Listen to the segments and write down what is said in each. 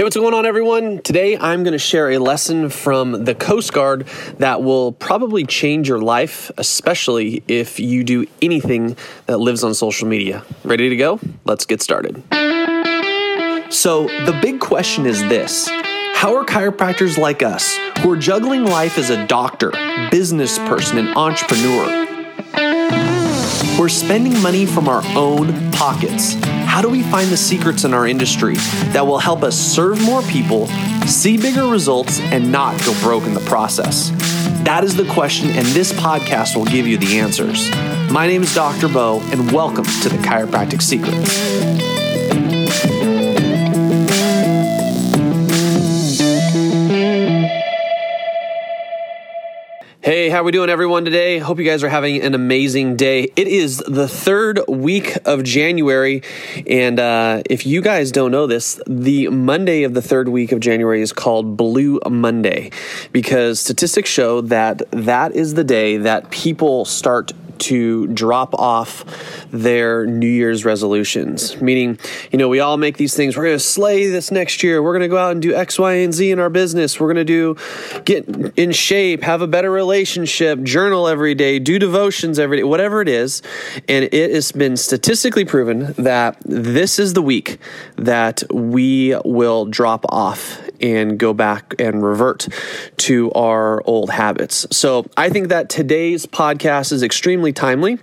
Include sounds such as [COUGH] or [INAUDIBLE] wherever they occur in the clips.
Hey, what's going on, everyone? Today I'm going to share a lesson from the Coast Guard that will probably change your life, especially if you do anything that lives on social media. Ready to go? Let's get started. So, the big question is this How are chiropractors like us, who are juggling life as a doctor, business person, and entrepreneur, we're spending money from our own pockets. How do we find the secrets in our industry that will help us serve more people, see bigger results, and not go broke in the process? That is the question, and this podcast will give you the answers. My name is Dr. Bo, and welcome to the Chiropractic Secrets. Hey, how we doing everyone today? Hope you guys are having an amazing day. It is the third week of January, and uh, if you guys don't know this, the Monday of the third week of January is called Blue Monday because statistics show that that is the day that people start to drop off their New Year's resolutions. Meaning, you know, we all make these things. We're going to slay this next year. We're going to go out and do X, Y, and Z in our business. We're going to do get in shape, have a better relationship, journal every day, do devotions every day, whatever it is. And it has been statistically proven that this is the week that we will drop off and go back and revert to our old habits. So I think that today's podcast is extremely timely,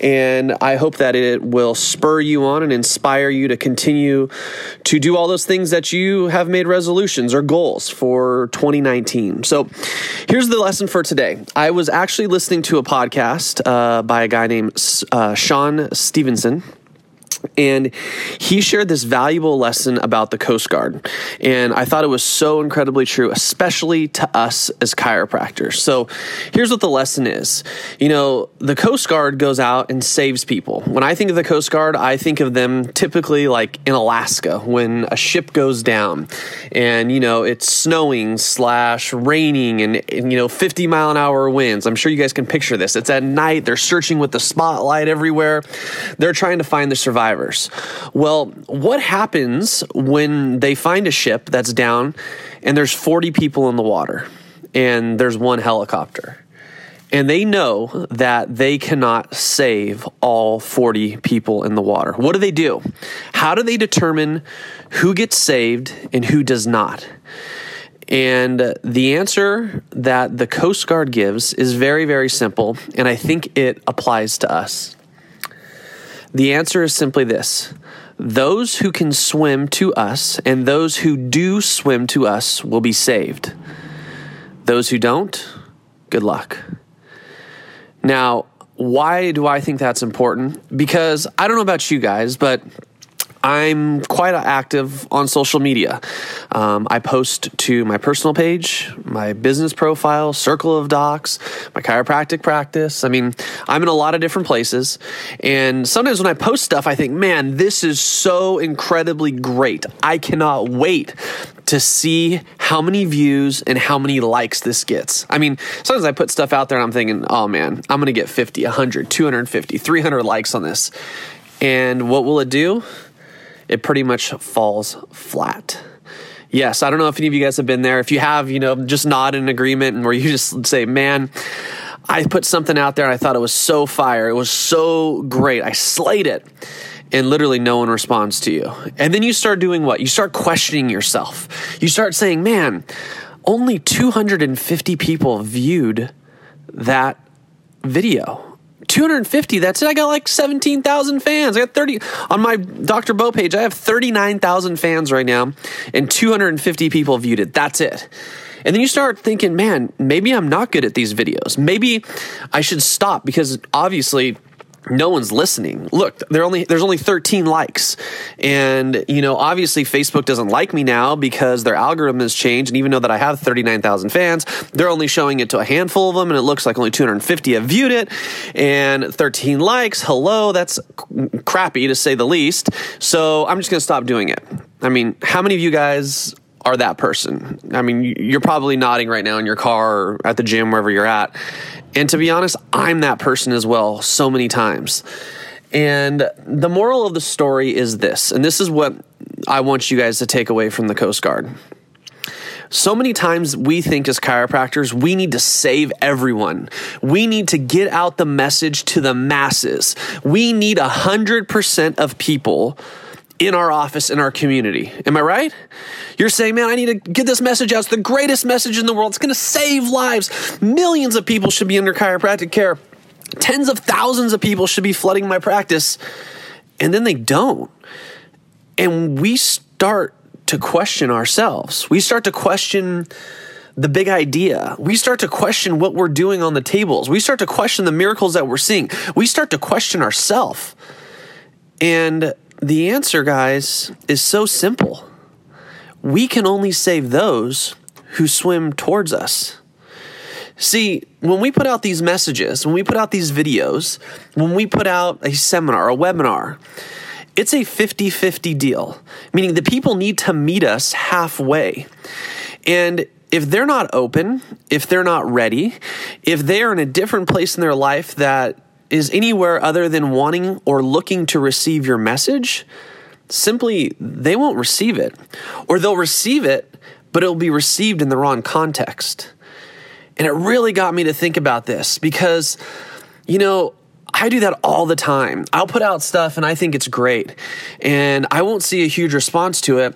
and I hope that it will spur you on and inspire you to continue to do all those things that you have made resolutions or goals for 2019. So here's the lesson for today. I was actually listening to a podcast uh, by a guy named uh, Sean Stephenson and he shared this valuable lesson about the Coast Guard. And I thought it was so incredibly true, especially to us as chiropractors. So here's what the lesson is you know, the Coast Guard goes out and saves people. When I think of the Coast Guard, I think of them typically like in Alaska when a ship goes down and, you know, it's snowing slash raining and, and you know, 50 mile an hour winds. I'm sure you guys can picture this. It's at night, they're searching with the spotlight everywhere, they're trying to find the survivors Well, what happens when they find a ship that's down and there's 40 people in the water and there's one helicopter? and they know that they cannot save all 40 people in the water. What do they do? How do they determine who gets saved and who does not? And the answer that the Coast Guard gives is very, very simple, and I think it applies to us. The answer is simply this those who can swim to us and those who do swim to us will be saved. Those who don't, good luck. Now, why do I think that's important? Because I don't know about you guys, but I'm quite active on social media. Um, I post to my personal page, my business profile, Circle of Docs, my chiropractic practice. I mean, I'm in a lot of different places. And sometimes when I post stuff, I think, man, this is so incredibly great. I cannot wait to see how many views and how many likes this gets. I mean, sometimes I put stuff out there and I'm thinking, oh man, I'm going to get 50, 100, 250, 300 likes on this. And what will it do? It pretty much falls flat. Yes, I don't know if any of you guys have been there. If you have, you know, just nod in agreement and where you [LAUGHS] just say, man, I put something out there and I thought it was so fire. It was so great. I slayed it. And literally no one responds to you. And then you start doing what? You start questioning yourself. You start saying, man, only 250 people viewed that video. 250 that's it. I got like 17000 fans. I got 30 on my dr bo page i have 39000 fans right now and 250 people viewed it. That's it. And then you start thinking man maybe i'm not good at these videos. Maybe i should stop because obviously no one's listening. Look, only there's only 13 likes. And you know, obviously Facebook doesn't like me now because their algorithm has changed and even though that I have 39,000 fans, they're only showing it to a handful of them and it looks like only 250 have viewed it and 13 likes. Hello, that's crappy to say the least. So, I'm just going to stop doing it. I mean, how many of you guys are that person. I mean, you're probably nodding right now in your car or at the gym, wherever you're at. And to be honest, I'm that person as well, so many times. And the moral of the story is this, and this is what I want you guys to take away from the Coast Guard. So many times we think as chiropractors, we need to save everyone. We need to get out the message to the masses. We need 100% of people in our office, in our community. Am I right? You're saying, man, I need to get this message out. It's the greatest message in the world. It's going to save lives. Millions of people should be under chiropractic care. Tens of thousands of people should be flooding my practice. And then they don't. And we start to question ourselves. We start to question the big idea. We start to question what we're doing on the tables. We start to question the miracles that we're seeing. We start to question ourselves. And the answer, guys, is so simple. We can only save those who swim towards us. See, when we put out these messages, when we put out these videos, when we put out a seminar, a webinar, it's a 50 50 deal, meaning the people need to meet us halfway. And if they're not open, if they're not ready, if they're in a different place in their life that is anywhere other than wanting or looking to receive your message, simply they won't receive it. Or they'll receive it, but it'll be received in the wrong context. And it really got me to think about this because, you know, I do that all the time. I'll put out stuff and I think it's great, and I won't see a huge response to it.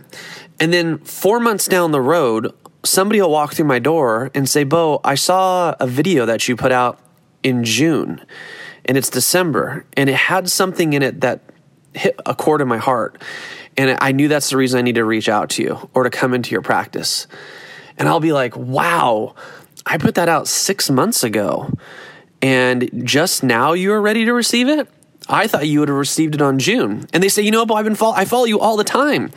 And then four months down the road, somebody will walk through my door and say, Bo, I saw a video that you put out in June and it's December, and it had something in it that hit a chord in my heart. And I knew that's the reason I need to reach out to you or to come into your practice. And I'll be like, wow, I put that out six months ago. And just now you are ready to receive it? I thought you would have received it on June. And they say, you know, I've been follow- I follow you all the time.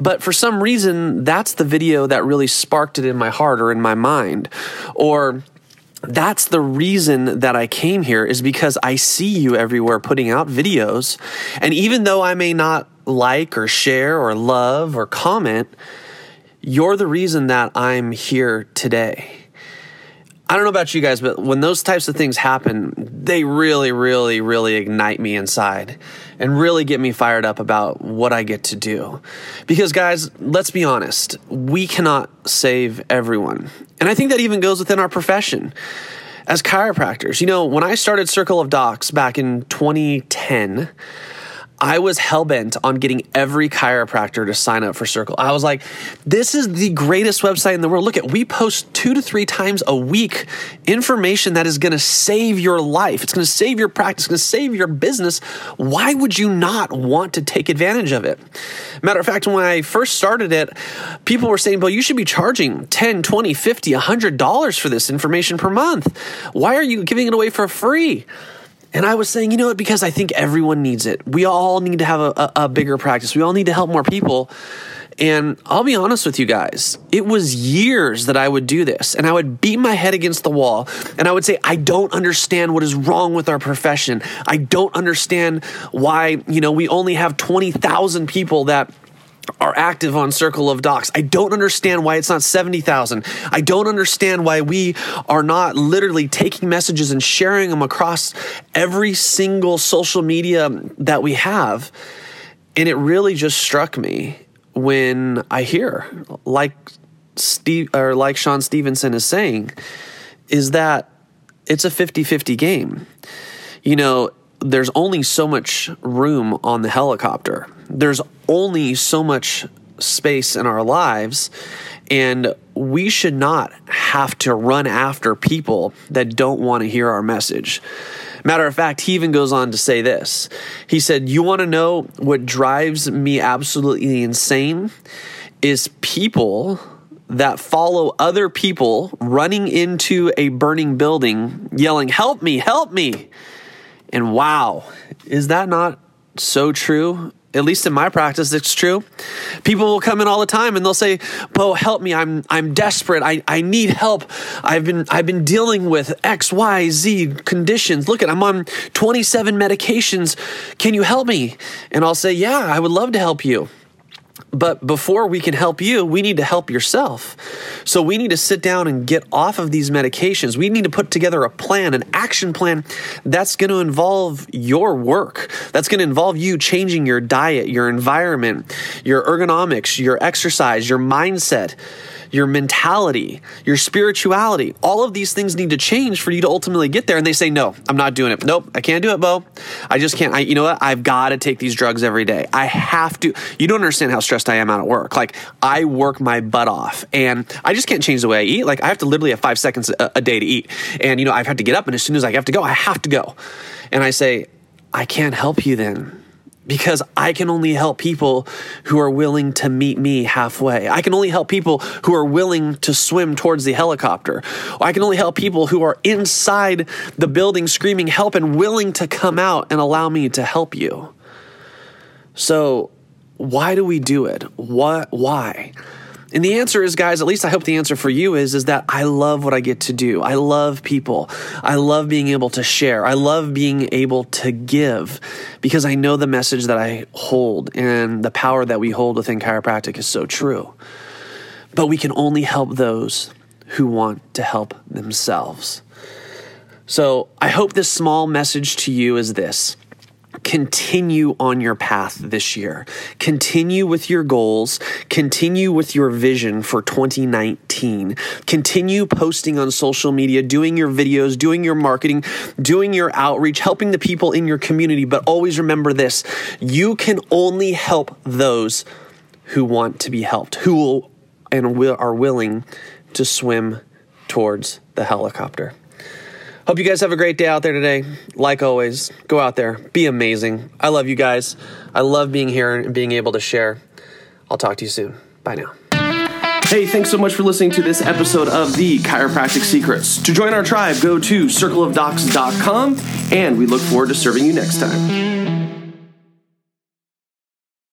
But for some reason, that's the video that really sparked it in my heart or in my mind. Or that's the reason that I came here is because I see you everywhere putting out videos. And even though I may not like or share or love or comment, you're the reason that I'm here today. I don't know about you guys, but when those types of things happen, they really, really, really ignite me inside and really get me fired up about what I get to do. Because, guys, let's be honest, we cannot save everyone. And I think that even goes within our profession as chiropractors. You know, when I started Circle of Docs back in 2010, I was hell bent on getting every chiropractor to sign up for Circle. I was like, this is the greatest website in the world. Look at, we post two to three times a week information that is going to save your life. It's going to save your practice, it's going to save your business. Why would you not want to take advantage of it? Matter of fact, when I first started it, people were saying, well, you should be charging 10, 20, 50, $100 for this information per month. Why are you giving it away for free? And I was saying, you know what, because I think everyone needs it. We all need to have a, a, a, bigger practice. We all need to help more people. And I'll be honest with you guys, it was years that I would do this and I would beat my head against the wall and I would say, I don't understand what is wrong with our profession. I don't understand why, you know, we only have 20,000 people that are active on Circle of Docs. I don't understand why it's not 70,000. I don't understand why we are not literally taking messages and sharing them across every single social media that we have. And it really just struck me when I hear, like Steve or like Sean Stephenson is saying, is that it's a 50 50 game. You know, there's only so much room on the helicopter. There's only so much space in our lives. And we should not have to run after people that don't want to hear our message. Matter of fact, he even goes on to say this. He said, You want to know what drives me absolutely insane? Is people that follow other people running into a burning building yelling, Help me, help me. And wow, is that not so true? At least in my practice, it's true. People will come in all the time and they'll say, Bo, help me. I'm I'm desperate. I, I need help. I've been I've been dealing with X, Y, Z conditions. Look at I'm on 27 medications. Can you help me? And I'll say, Yeah, I would love to help you. But before we can help you, we need to help yourself. So we need to sit down and get off of these medications. We need to put together a plan, an action plan that's going to involve your work. That's going to involve you changing your diet, your environment, your ergonomics, your exercise, your mindset your mentality, your spirituality. All of these things need to change for you to ultimately get there. And they say, no, I'm not doing it. Nope, I can't do it, Bo. I just can't. I, you know what? I've got to take these drugs every day. I have to. You don't understand how stressed I am out at work. Like, I work my butt off and I just can't change the way I eat. Like, I have to literally have five seconds a, a day to eat. And, you know, I've had to get up and as soon as I have to go, I have to go. And I say, I can't help you then because I can only help people who are willing to meet me halfway. I can only help people who are willing to swim towards the helicopter. I can only help people who are inside the building screaming help and willing to come out and allow me to help you. So, why do we do it? What why? And the answer is, guys, at least I hope the answer for you is, is that I love what I get to do. I love people. I love being able to share. I love being able to give because I know the message that I hold and the power that we hold within chiropractic is so true. But we can only help those who want to help themselves. So I hope this small message to you is this continue on your path this year. Continue with your goals. Continue with your vision for 2019. Continue posting on social media, doing your videos, doing your marketing, doing your outreach, helping the people in your community. But always remember this you can only help those who want to be helped, who will and will, are willing to swim towards the helicopter. Hope you guys have a great day out there today. Like always, go out there, be amazing. I love you guys. I love being here and being able to share. I'll talk to you soon. Bye now. Hey, thanks so much for listening to this episode of the Chiropractic Secrets. To join our tribe, go to circleofdocs.com and we look forward to serving you next time.